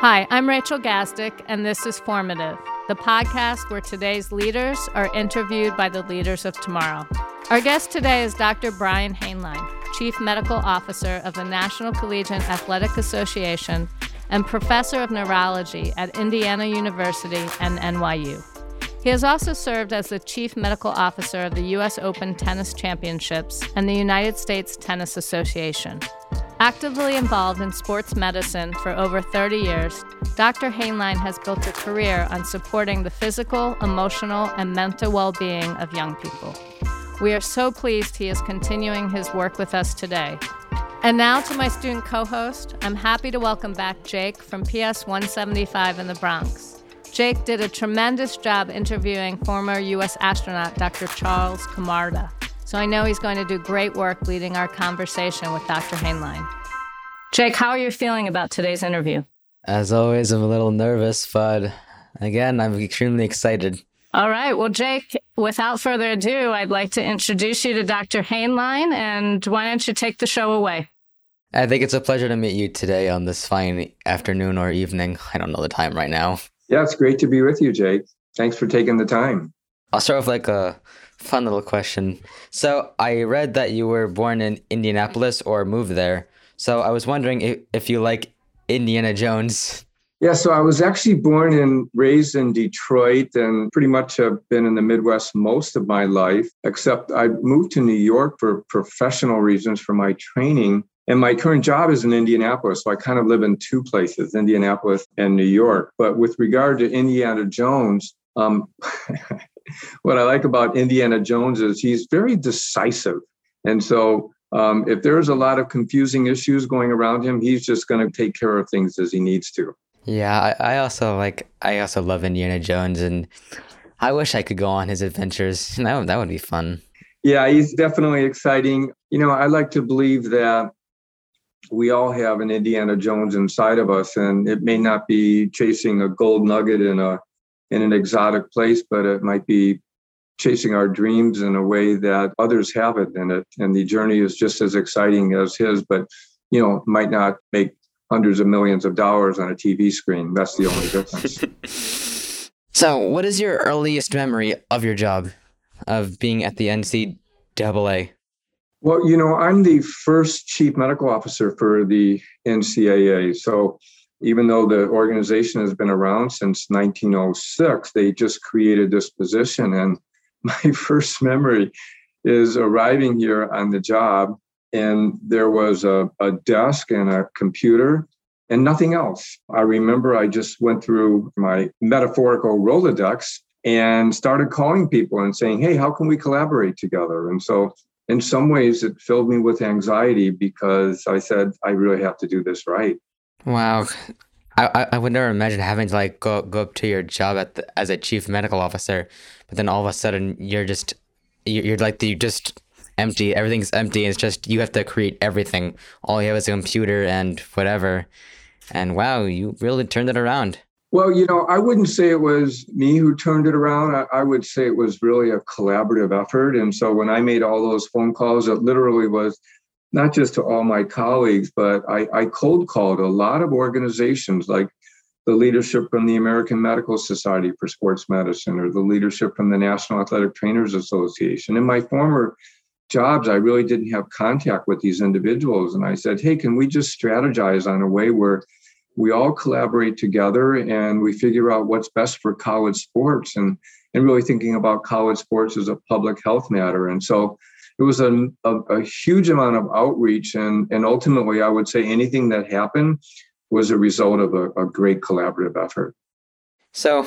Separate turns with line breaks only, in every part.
Hi, I'm Rachel Gazdick, and this is Formative, the podcast where today's leaders are interviewed by the leaders of tomorrow. Our guest today is Dr. Brian Hainline, Chief Medical Officer of the National Collegiate Athletic Association and Professor of Neurology at Indiana University and NYU. He has also served as the Chief Medical Officer of the U.S. Open Tennis Championships and the United States Tennis Association. Actively involved in sports medicine for over 30 years, Dr. Hainline has built a career on supporting the physical, emotional, and mental well being of young people. We are so pleased he is continuing his work with us today. And now to my student co host, I'm happy to welcome back Jake from PS 175 in the Bronx. Jake did a tremendous job interviewing former U.S. astronaut Dr. Charles Camarda. So I know he's going to do great work leading our conversation with Dr. Hainline. Jake, how are you feeling about today's interview?
As always, I'm a little nervous, but again, I'm extremely excited.
All right. Well, Jake, without further ado, I'd like to introduce you to Dr. Hainline, and why don't you take the show away?
I think it's a pleasure to meet you today on this fine afternoon or evening. I don't know the time right now.
Yeah, it's great to be with you, Jake. Thanks for taking the time.
I'll start with like a fun little question. So I read that you were born in Indianapolis or moved there. So I was wondering if, if you like Indiana Jones.
Yeah, so I was actually born and raised in Detroit and pretty much have been in the Midwest most of my life, except I moved to New York for professional reasons for my training. And my current job is in Indianapolis. So I kind of live in two places, Indianapolis and New York. But with regard to Indiana Jones, um, what I like about Indiana Jones is he's very decisive. And so um, if there's a lot of confusing issues going around him, he's just going to take care of things as he needs to.
Yeah, I, I also like, I also love Indiana Jones and I wish I could go on his adventures. That would, that would be fun.
Yeah, he's definitely exciting. You know, I like to believe that we all have an Indiana Jones inside of us, and it may not be chasing a gold nugget in a in an exotic place, but it might be chasing our dreams in a way that others have it in it. And the journey is just as exciting as his, but you know, might not make hundreds of millions of dollars on a TV screen. That's the only difference.
so, what is your earliest memory of your job, of being at the NCAA?
Well, you know, I'm the first chief medical officer for the NCAA. So even though the organization has been around since 1906, they just created this position. And my first memory is arriving here on the job, and there was a, a desk and a computer and nothing else. I remember I just went through my metaphorical Rolodex and started calling people and saying, Hey, how can we collaborate together? And so in some ways it filled me with anxiety because I said, I really have to do this right.
Wow. I, I would never imagine having to like go go up to your job at the, as a chief medical officer, but then all of a sudden you're just you're, like you just empty. Everything's empty. It's just you have to create everything. All you have is a computer and whatever. And wow, you really turned it around.
Well, you know, I wouldn't say it was me who turned it around. I, I, would say it was really a collaborative effort. And so when I made all those phone calls, it literally was not just to all my colleagues, but I, I cold called a lot of organizations like the leadership from the American Medical Society for Sports Medicine or the leadership from the National Athletic Trainers Association. In my former jobs, I really didn't have contact with these individuals. And I said, hey, can we just strategize on a way where we all collaborate together and we figure out what's best for college sports and and really thinking about college sports as a public health matter and so it was a, a, a huge amount of outreach and and ultimately i would say anything that happened was a result of a, a great collaborative effort
so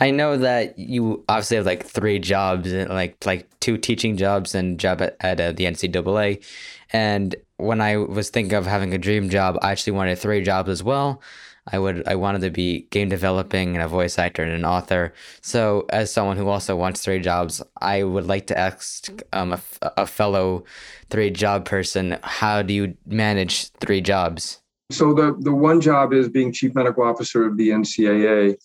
I know that you obviously have like three jobs, like like two teaching jobs and job at, at uh, the NCAA, and when I was thinking of having a dream job, I actually wanted three jobs as well. I would I wanted to be game developing and a voice actor and an author. So as someone who also wants three jobs, I would like to ask um, a, a fellow three job person, how do you manage three jobs?
So the the one job is being chief medical officer of the NCAA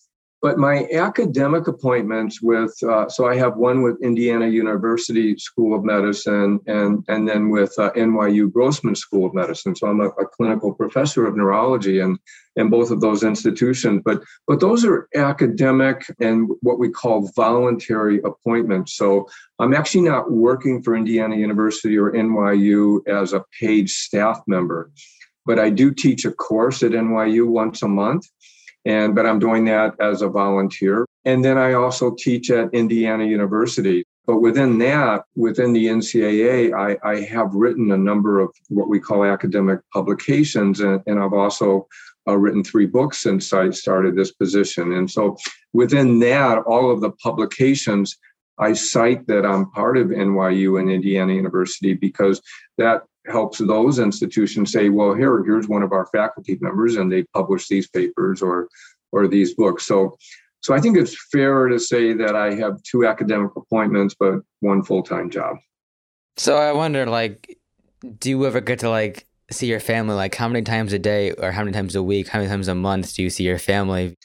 But my academic appointments with, uh, so I have one with Indiana University School of Medicine and, and then with uh, NYU Grossman School of Medicine. So I'm a, a, clinical professor of neurology in, in both of those institutions. But, but those are academic and what we call voluntary appointments. So I'm actually not working for Indiana University or NYU as a paid staff member, but I do teach a course at NYU once a month and but I'm doing that as a volunteer. And then I also teach at Indiana University. But within that, within the NCAA, I, I have written a number of what we call academic publications, and, and I've also uh, written three books since I started this position. And so within that, all of the publications, I cite that I'm part of NYU and Indiana University because that helps those institutions say, well, here, here's one of our faculty members, and they publish these papers or or these books. So so I think it's fair to say that I have two academic appointments, but one full-time job.
So I wonder, like, do you ever get to like see your family? Like, how many times a day, or how many times a week, how many times a month do you see your family?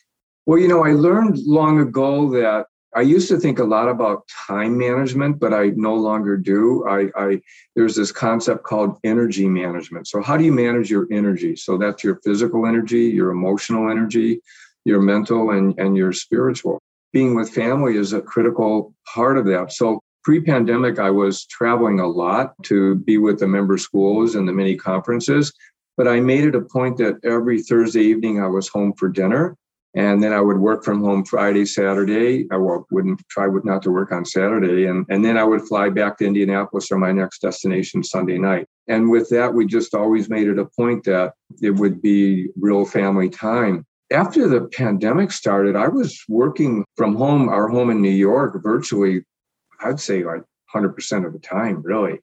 Well, you know, I learned long ago that I used to think a lot about time management, but I no longer do. I, I, there's this concept called energy management. So how do you manage your energy? So that's your physical energy, your emotional energy, your mental, and and your spiritual. Being with family is a critical part of that. So pre-pandemic, I was traveling a lot to be with the member schools and the mini conferences. But I made it a point that every Thursday evening I was home for dinner and then I would work from home Friday, Saturday. I wouldn't try not to work on Saturday, and and then I would fly back to Indianapolis for my next destination Sunday night. And with that, we just always made it a point that it would be real family time. After the pandemic started, I was working from home, our home in New York, virtually, I'd say like 100% of the time, really.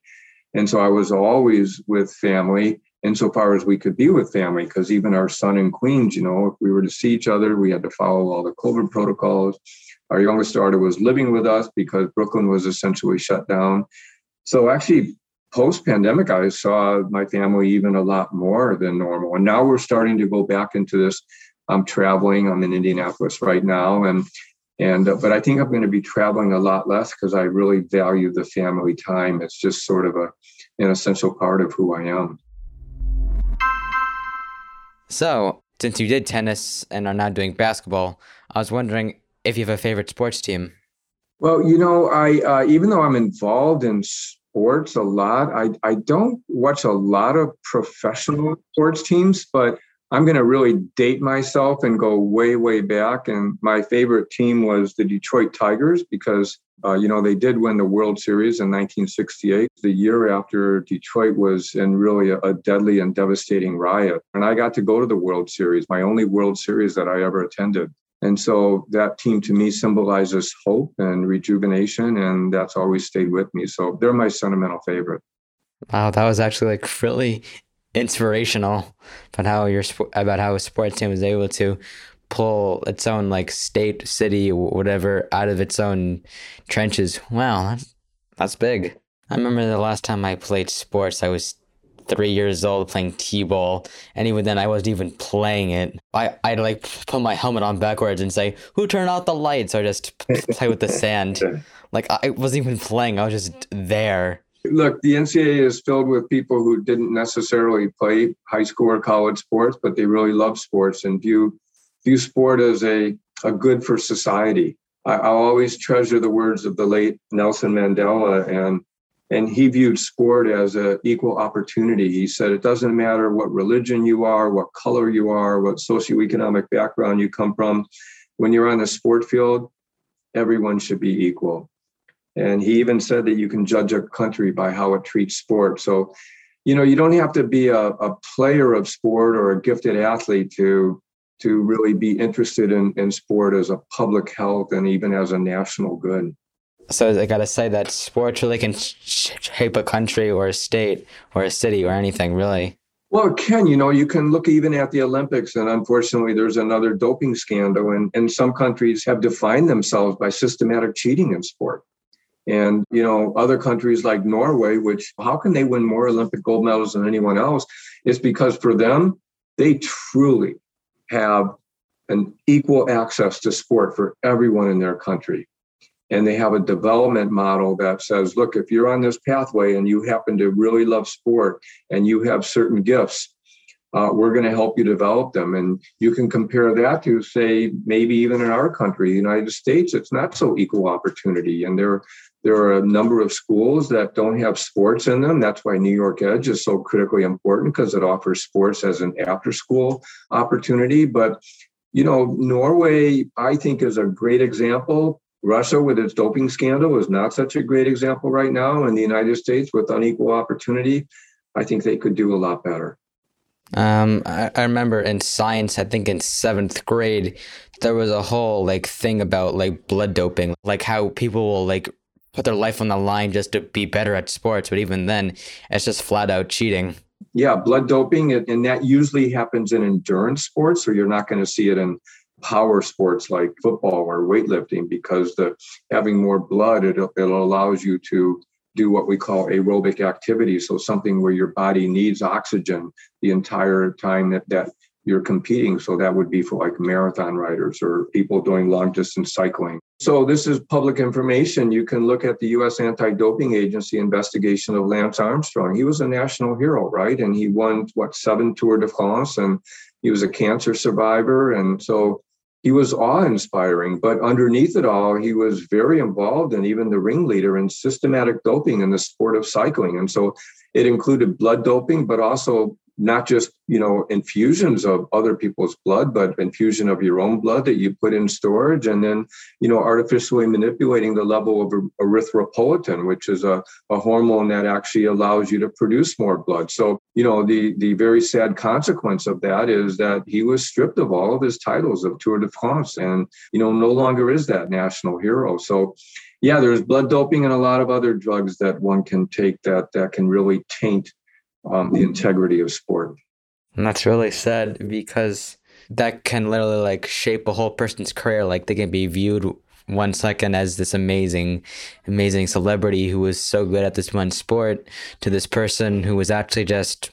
And so I was always with family insofar as we could be with family, because even our son in Queens, you know, if we were to see each other, we had to follow all the COVID protocols. Our youngest daughter was living with us because Brooklyn was essentially shut down. So actually, post pandemic, I saw my family even a lot more than normal. And now we're starting to go back into this. I'm traveling. I'm in Indianapolis right now, and and uh, but I think I'm going to be traveling a lot less because I really value the family time. It's just sort of a an essential part of who I am.
So, since you did tennis and are now doing basketball, I was wondering if you have a favorite sports team.
Well, you know, I uh, even though I'm involved in sports a lot, I I don't watch a lot of professional sports teams, but I'm going to really date myself and go way way back. And my favorite team was the Detroit Tigers because uh, you know, they did win the World Series in 1968, the year after Detroit was in really a, a, deadly and devastating riot. And I got to go to the World Series, my only World Series that I ever attended. And so that team to me symbolizes hope and rejuvenation, and that's always stayed with me. So they're my sentimental favorite.
Wow, that was actually like really inspirational about how your about how a sports team was able to pull its own like state, city, whatever out of its own trenches. Wow, that's that's big. I remember the last time I played sports, I was three years old playing t-ball and even then i wasn't even playing it i i'd like put my helmet on backwards and say who turned out the lights or just play with the sand like i wasn't even playing i was just there
look the ncaa is filled with people who didn't necessarily play high school or college sports but they really love sports and view view sport as a, a good for society. I, I'll always treasure the words of the late Nelson Mandela, and and he viewed sport as an equal opportunity. He said it doesn't matter what religion you are, what color you are, what socioeconomic background you come from. When you're on the sport field, everyone should be equal. And he even said that you can judge a country by how it treats sport. So, you know, you don't have to be a, a player of sport or a gifted athlete to to really be interested in, in sport as a public health and even as a national good.
So I gotta say that sports really can shape a country or a state or a city or anything, really.
Well, it can. You know, you can look even at the Olympics, and unfortunately, there's another doping scandal, and, and some countries have defined themselves by systematic cheating in sport. And, you know, other countries like Norway, which how can they win more Olympic gold medals than anyone else? It's because for them, they truly have an equal access to sport for everyone in their country. And they have a development model that says, look, if you're on this pathway and you happen to really love sport and you have certain gifts, uh, we're going to help you develop them. And you can compare that to, say, maybe even in our country, the United States, it's not so equal opportunity. And there, there are a number of schools that don't have sports in them. That's why New York Edge is so critically important because it offers sports as an after school opportunity. But, you know, Norway, I think, is a great example. Russia, with its doping scandal, is not such a great example right now. In the United States, with unequal opportunity, I think they could do a lot better.
Um, I, I remember in science, I think in seventh grade, there was a whole like thing about like blood doping, like how people will like put their life on the line just to be better at sports. But even then, it's just flat out cheating.
Yeah, blood doping, and that usually happens in endurance sports, so you're not going to see it in power sports like football or weightlifting because the having more blood it, it allows you to do what we call aerobic activity. So something where your body needs oxygen the entire time that, that you're competing. So that would be for like marathon riders or people doing long distance cycling. So this is public information. You can look at the US Anti-Doping Agency investigation of Lance Armstrong. He was a national hero, right? And he won what seven Tour de France and he was a cancer survivor. And so he was awe inspiring, but underneath it all, he was very involved and even the ringleader in systematic doping in the sport of cycling. And so it included blood doping, but also not just you know infusions of other people's blood but infusion of your own blood that you put in storage and then you know artificially manipulating the level of erythropoietin which is a, a hormone that actually allows you to produce more blood. So you know the the very sad consequence of that is that he was stripped of all of his titles of tour de france and you know no longer is that national hero. So yeah there's blood doping and a lot of other drugs that one can take that that can really taint um, the integrity of sport.
And that's really sad because that can literally like shape a whole person's career. Like they can be viewed one second as this amazing, amazing celebrity who was so good at this one sport to this person who was actually just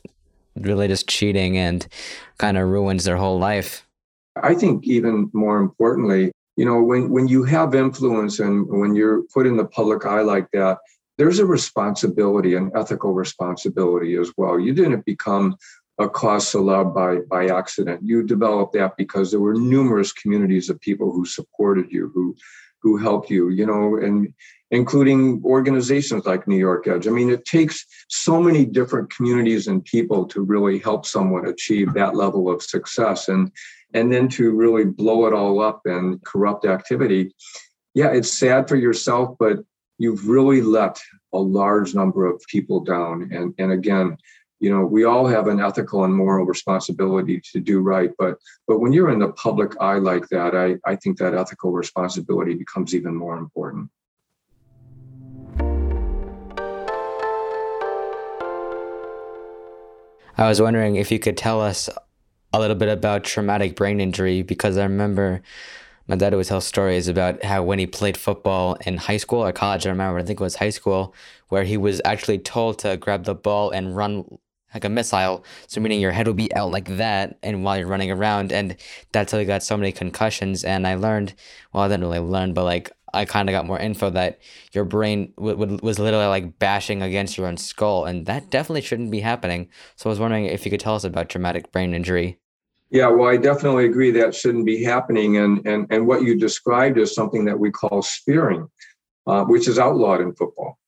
really just cheating and kind of ruins their whole life.
I think even more importantly, you know, when, when you have influence and when you're put in the public eye like that, there's a responsibility, an ethical responsibility as well. You didn't become a cause celeb by, by accident. You developed that because there were numerous communities of people who supported you, who who helped you, you know, and including organizations like New York Edge. I mean, it takes so many different communities and people to really help someone achieve that level of success and and then to really blow it all up and corrupt activity. Yeah, it's sad for yourself, but you've really let a large number of people down. And, and again, you know, we all have an ethical and moral responsibility to do right. But but when you're in the public eye like that, I, I think that ethical responsibility becomes even more important.
I was wondering if you could tell us a little bit about traumatic brain injury because I remember my dad always tells stories about how when he played football in high school or college, I remember, I think it was high school, where he was actually told to grab the ball and run like a missile. So meaning your head will be out like that, and while you're running around, and that's how he got so many concussions. And I learned, well, I didn't really learn, but like I kind of got more info that your brain w- w- was literally like bashing against your own skull, and that definitely shouldn't be happening. So I was wondering if you could tell us about traumatic brain injury.
Yeah, well, I definitely agree that shouldn't be happening. And, and, and what you described is something that we call spearing, uh, which is outlawed in football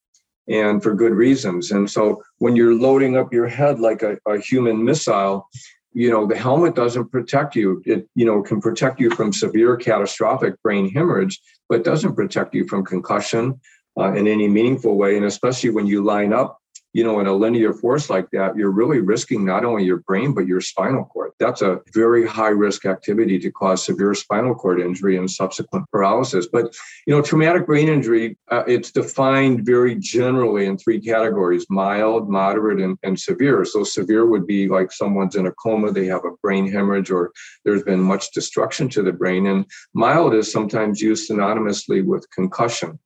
and for good reasons. And so when you're loading up your head like a, a human missile, you know, the helmet doesn't protect you. It, you know, can protect you from severe catastrophic brain hemorrhage, but doesn't protect you from concussion uh, in any meaningful way. And especially when you line up you know, in a linear force like that, you're really risking not only your brain, but your spinal cord. That's a very high risk activity to cause severe spinal cord injury and subsequent paralysis. But, you know, traumatic brain injury, uh, it's defined very generally in three categories mild, moderate, and, and severe. So, severe would be like someone's in a coma, they have a brain hemorrhage, or there's been much destruction to the brain. And mild is sometimes used synonymously with concussion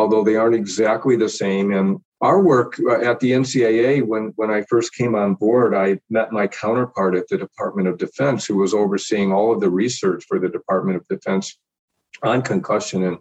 although they aren't exactly the same. And our work uh, at the NCAA, when, when I first came on board, I met my counterpart at the Department of Defense, who was overseeing all of the research for the Department of Defense on concussion and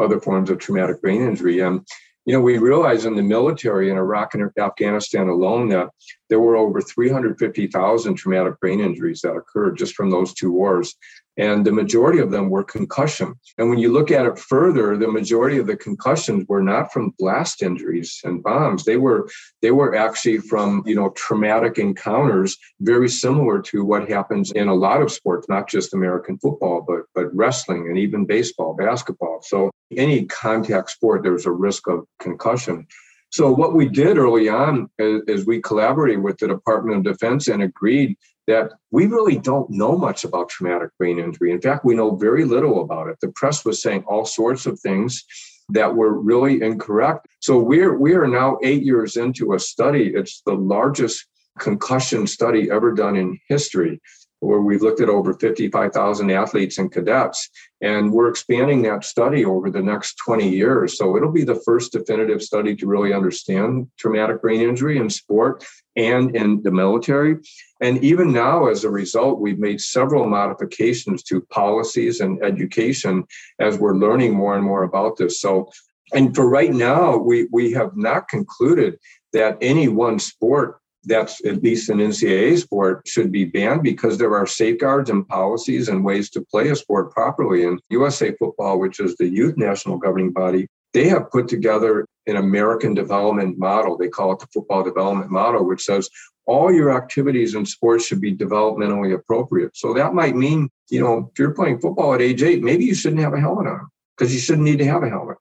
other forms of traumatic brain injury. And you know, we realized in the military in Iraq and Afghanistan alone that there were over 350,000 traumatic brain injuries that occurred just from those two wars. And the majority of them were concussion. And when you look at it further, the majority of the concussions were not from blast injuries and bombs. They were they were actually from, you know, traumatic encounters, very similar to what happens in a lot of sports, not just American football, but but wrestling and even baseball, basketball. So any contact sport, there's a risk of concussion. So what we did early on is, is, we collaborated with the Department of Defense and agreed that we really don't know much about traumatic brain injury. In fact, we know very little about it. The press was saying all sorts of things that were really incorrect. So we're we are now 8 years into a study. It's the largest concussion study ever done in history where we've looked at over 55,000 athletes and cadets. And we're expanding that study over the next 20 years. So it'll be the first definitive study to really understand traumatic brain injury in sport and in the military. And even now, as a result, we've made several modifications to policies and education as we're learning more and more about this. So, and for right now, we, we have not concluded that any one sport that's at least an NCAA sport should be banned because there are safeguards and policies and ways to play a sport properly. And USA Football, which is the youth national governing body, they have put together an American development model. They call it the football development model, which says all your activities in sports should be developmentally appropriate. So that might mean, you know, if you're playing football at age eight, maybe you shouldn't have a helmet on because you shouldn't need to have a helmet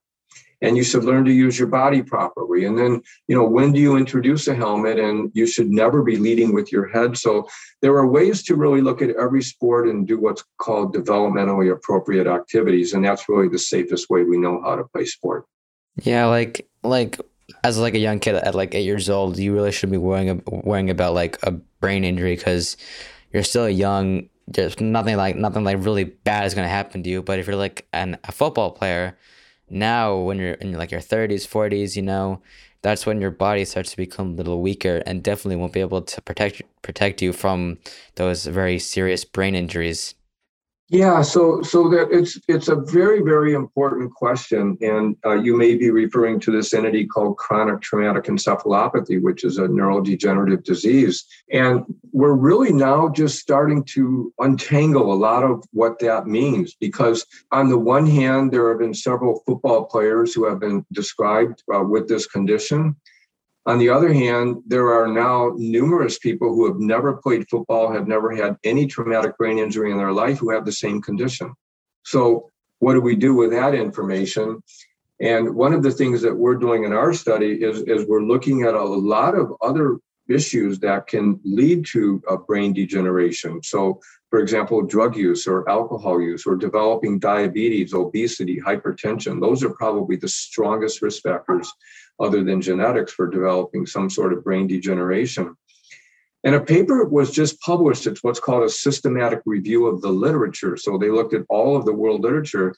and you should learn to use your body properly. And then, you know, when do you introduce a helmet? And you should never be leading with your head. So there are ways to really look at every sport and do what's called developmentally appropriate activities. And that's really the safest way we know how to play sport.
Yeah, like like as like a young kid at like eight years old, you really should be worrying worrying about like a brain injury because you're still young. There's nothing like nothing like really bad is gonna happen to you. But if you're like an, a football player, now when you're in like your 30s 40s you know that's when your body starts to become a little weaker and definitely won't be able to protect protect you from those very serious brain injuries
yeah, so so that it's it's a very very important question, and uh, you may be referring to this entity called chronic traumatic encephalopathy, which is a neurodegenerative disease, and we're really now just starting to untangle a lot of what that means. Because on the one hand, there have been several football players who have been described uh, with this condition, on the other hand, there are now numerous people who have never played football, have never had any traumatic brain injury in their life, who have the same condition. So, what do we do with that information? And one of the things that we're doing in our study is, is we're looking at a lot of other issues that can lead to a brain degeneration. So, for example, drug use or alcohol use or developing diabetes, obesity, hypertension, those are probably the strongest risk factors other than genetics for developing some sort of brain degeneration. And a paper was just published. It's what's called a systematic review of the literature. So they looked at all of the world literature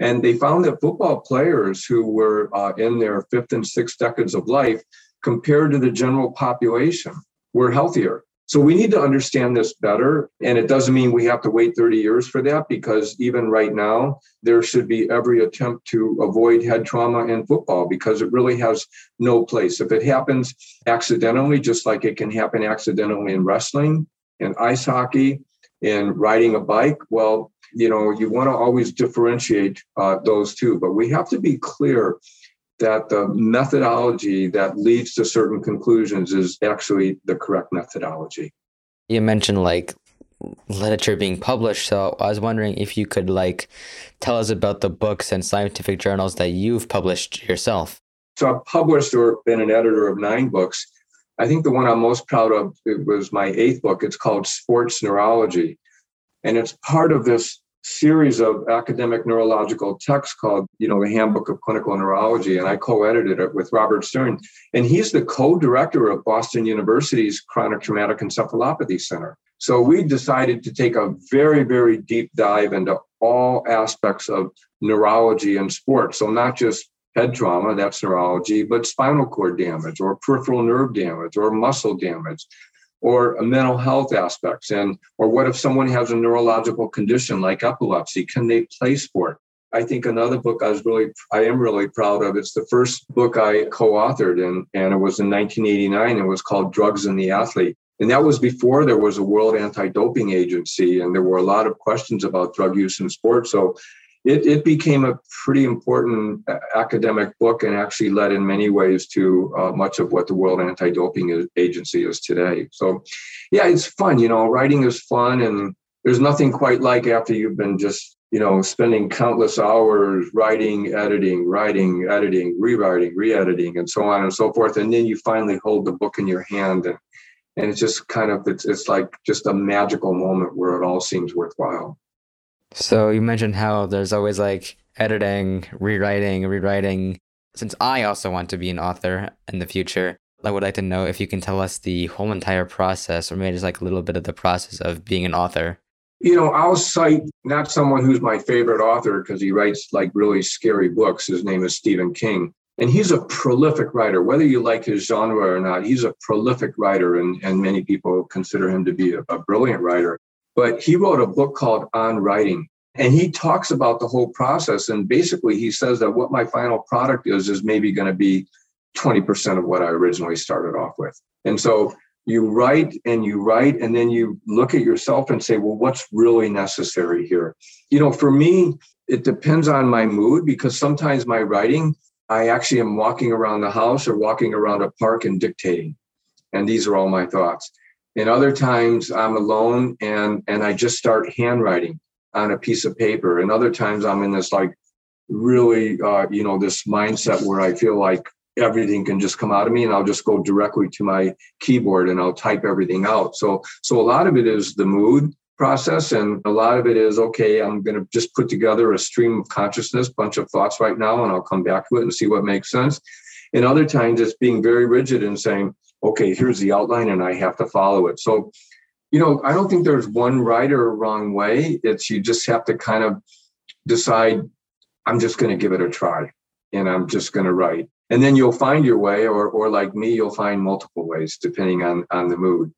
and they found that football players who were uh, in their fifth and sixth decades of life compared to the general population were healthier. So we need to understand this better. And it doesn't mean we have to wait 30 years for that, because even right now, there should be every attempt to avoid head trauma in football because it really has no place. If it happens accidentally, just like it can happen accidentally in wrestling, in ice hockey, in riding a bike, well, you know, you want to always differentiate uh, those two. But we have to be clear that the methodology that leads to certain conclusions is actually the correct methodology.
You mentioned like literature being published, so I was wondering if you could like tell us about the books and scientific journals that you've published yourself.
So I've published or been an editor of nine books. I think the one I'm most proud of it was my eighth book. It's called Sports Neurology. And it's part of this series of academic neurological texts called, you know, the Handbook of Clinical Neurology, and I co-edited it with Robert Stern. And he's the co-director of Boston University's Chronic Traumatic Encephalopathy Center. So we decided to take a very, very deep dive into all aspects of neurology and sports. So not just head trauma, that's neurology, but spinal cord damage or peripheral nerve damage or muscle damage or mental health aspects and or what if someone has a neurological condition like epilepsy? Can they play sport? I think another book i was really i am really proud of it's the first book i co-authored and and it was in 1989 it was called drugs and the athlete. And that was before there was a world anti-doping agency and there were a lot of questions about drug use in sports so it, it became a pretty important uh, academic book and actually led in many ways to uh, much of what the World Anti Doping Agency is today. So, yeah, it's fun. You know, writing is fun, and there's nothing quite like after you've been just, you know, spending countless hours writing, editing, writing, editing, rewriting, re editing, and so on and so forth. And then you finally hold the book in your hand and and it's just kind of it's, it's like just a magical moment where it all seems worthwhile
so you mentioned how there's always like editing, rewriting, rewriting. Since I also want to be an author in the future, I would like to know if you can tell us the whole entire process or maybe just like a little bit of the process of being an author.
You know, I'll cite not someone who's my favorite author because he writes like really scary books. His name is Stephen King. And he's a prolific writer, whether you like his genre or not. He's a prolific writer, and, and many people consider him to be a, a brilliant writer but he wrote a book called On Writing. And he talks about the whole process. And basically, he says that what my final product is, is maybe going to be 20% of what I originally started off with. And so you write and you write, and then you look at yourself and say, well, what's really necessary here? You know, for me, it depends on my mood because sometimes my writing, I actually am walking around the house or walking around a park and dictating. And these are all my thoughts. And other times I'm alone and and I just start handwriting on a piece of paper. And other times I'm in this like really uh, you know this mindset where I feel like everything can just come out of me and I'll just go directly to my keyboard and I'll type everything out. So so a lot of it is the mood process and a lot of it is okay i'm going to just put together a stream of consciousness bunch of thoughts right now and i'll come back to it and see what makes sense and other times it's being very rigid and saying okay, here's the outline and I have to follow it. So, you know, I don't think there's one right or wrong way. It's you just have to kind of decide, I'm just going to give it a try and I'm just going to write. And then you'll find your way, or, or like me, you'll find multiple ways depending on, on the mood.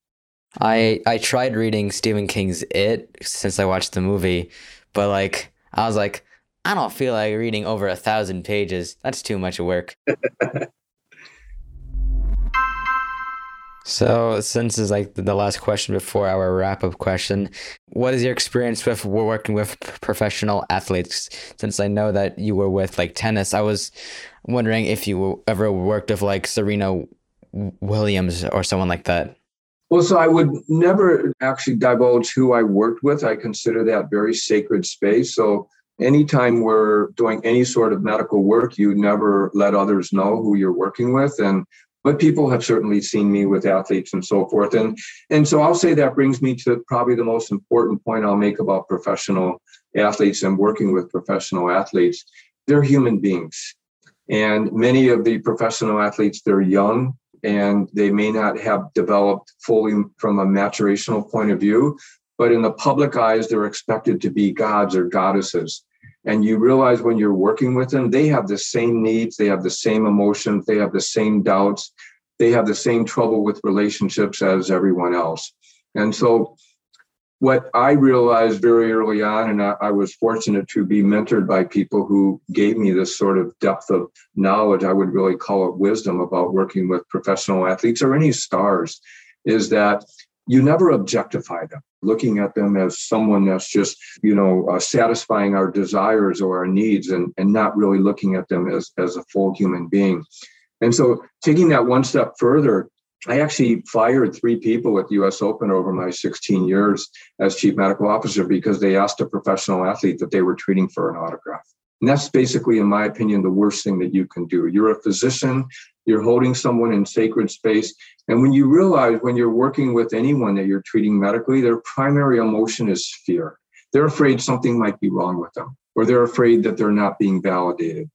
I, I tried reading Stephen King's It since I watched the movie, but like, I was like, I don't feel like reading over a thousand pages. That's too much work. So, since is like the last question before our wrap up question, what is your experience with working with professional athletes? Since I know that you were with like tennis, I was wondering if you ever worked with like Serena Williams or someone like that.
Well, so I would never actually divulge who I worked with. I consider that very sacred space. So, anytime we're doing any sort of medical work, you never let others know who you're working with. And but people have certainly seen me with athletes and so forth. And and so i'll say that brings me to probably the most important point i'll make about professional athletes and working with professional athletes. They're human beings. And many of the professional athletes they're young and they may not have developed fully from a maturational point of view but in the public eyes they're expected to be gods or goddesses and you realize when you're working with them they have the same needs they have the same emotions they have the same doubts they have the same trouble with relationships as everyone else. And so what i realized very early on and I, I, was fortunate to be mentored by people who gave me this sort of depth of knowledge i would really call it wisdom about working with professional athletes or any stars is that you never objectify them looking at them as someone that's just you know uh, satisfying our desires or our needs and, and not really looking at them as, as a full human being and so taking that one step further i actually fired three people at the us open over my 16 years as chief medical officer because they asked a professional athlete that they were treating for an autograph and that's basically, in my opinion, the worst thing that you can do. You're a physician, you're holding someone in sacred space. And when you realize when you're working with anyone that you're treating medically, their primary emotion is fear. They're afraid something might be wrong with them, or they're afraid that they're not being validated.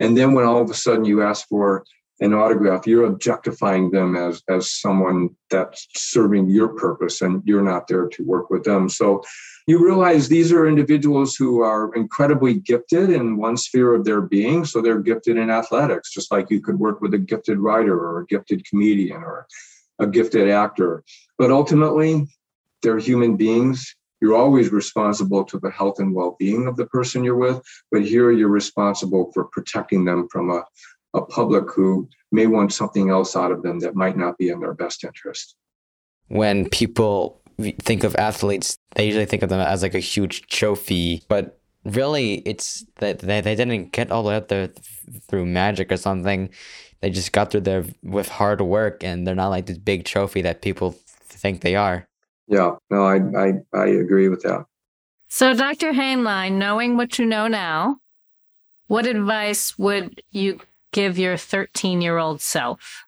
And then when all of a sudden you ask for an autograph, you're objectifying them as as someone that's serving your purpose, and you're not there to work with them. So you realize these are individuals who are incredibly gifted in one sphere of their being. So they're gifted in athletics, just like you could work with a gifted writer or a gifted comedian or a gifted actor. But ultimately, they're human beings. You're always responsible to the health and well being of the person you're with, but here you're responsible for protecting them from a a public who may want something else out of them that might not be in their best interest.
When people think of athletes, they usually think of them as like a huge trophy, but really it's that they, they didn't get all the way up there through magic or something. They just got through there with hard work and they're not like this big trophy that people think they are.
Yeah, no, I, I, I agree with that.
So, Dr. Hainline, knowing what you know now, what advice would you give your 13 year old self?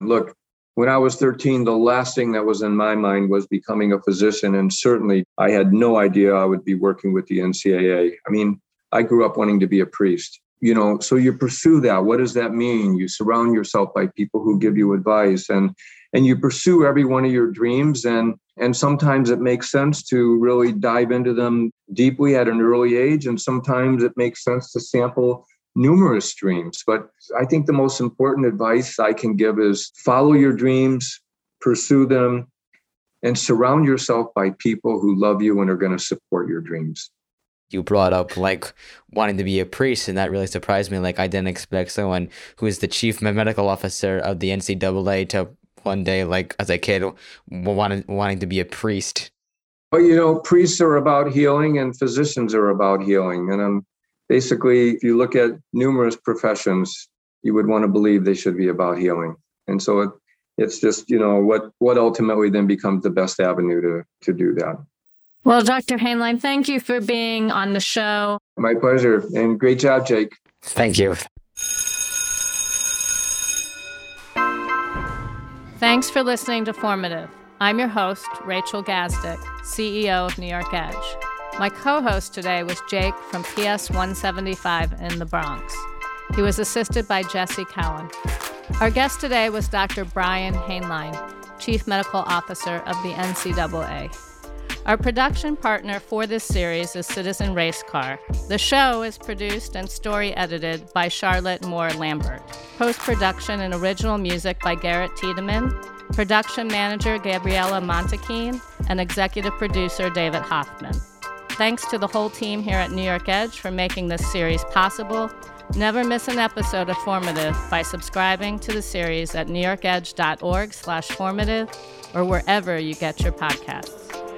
Look, when I was 13, the last thing that was in my mind was becoming a physician. And certainly I had no idea I would be working with the NCAA. I mean, I grew up wanting to be a priest. You know, so you pursue that. What does that mean? You surround yourself by people who give you advice and and you pursue every one of your dreams and and sometimes it makes sense to really dive into them deeply at an early age and sometimes it makes sense to sample numerous dreams. But I think the most important advice I can give is follow your dreams, pursue them, and surround yourself by people who love you and are going to support your dreams.
You brought up like wanting to be a priest, and that really surprised me. Like, I didn't expect someone who is the chief medical officer of the NCAA to one day, like as a kid, wanting, wanting to be a priest.
Well, you know, priests are about healing and physicians are about healing. And I'm basically, if you look at numerous professions, you would want to believe they should be about healing. And so it, it's just, you know, what what ultimately then becomes the best avenue to to do that.
Well, Dr. Hainline, thank you for being on the show.
My pleasure. And great job, Jake.
Thank you.
Thanks for listening to Formative. I'm your host, Rachel Gazdick, CEO of New York Edge. My co host today was Jake from PS 175 in the Bronx. He was assisted by Jesse Cowan. Our guest today was Dr. Brian Hainline, Chief Medical Officer of the NCAA. Our production partner for this series is Citizen Race Car. The show is produced and story edited by Charlotte Moore Lambert. Post production and original music by Garrett Tiedemann. Production manager Gabriella Montequin and executive producer David Hoffman. Thanks to the whole team here at New York Edge for making this series possible. Never miss an episode of Formative by subscribing to the series at newyorkedge.org slash formative or wherever you get your podcasts.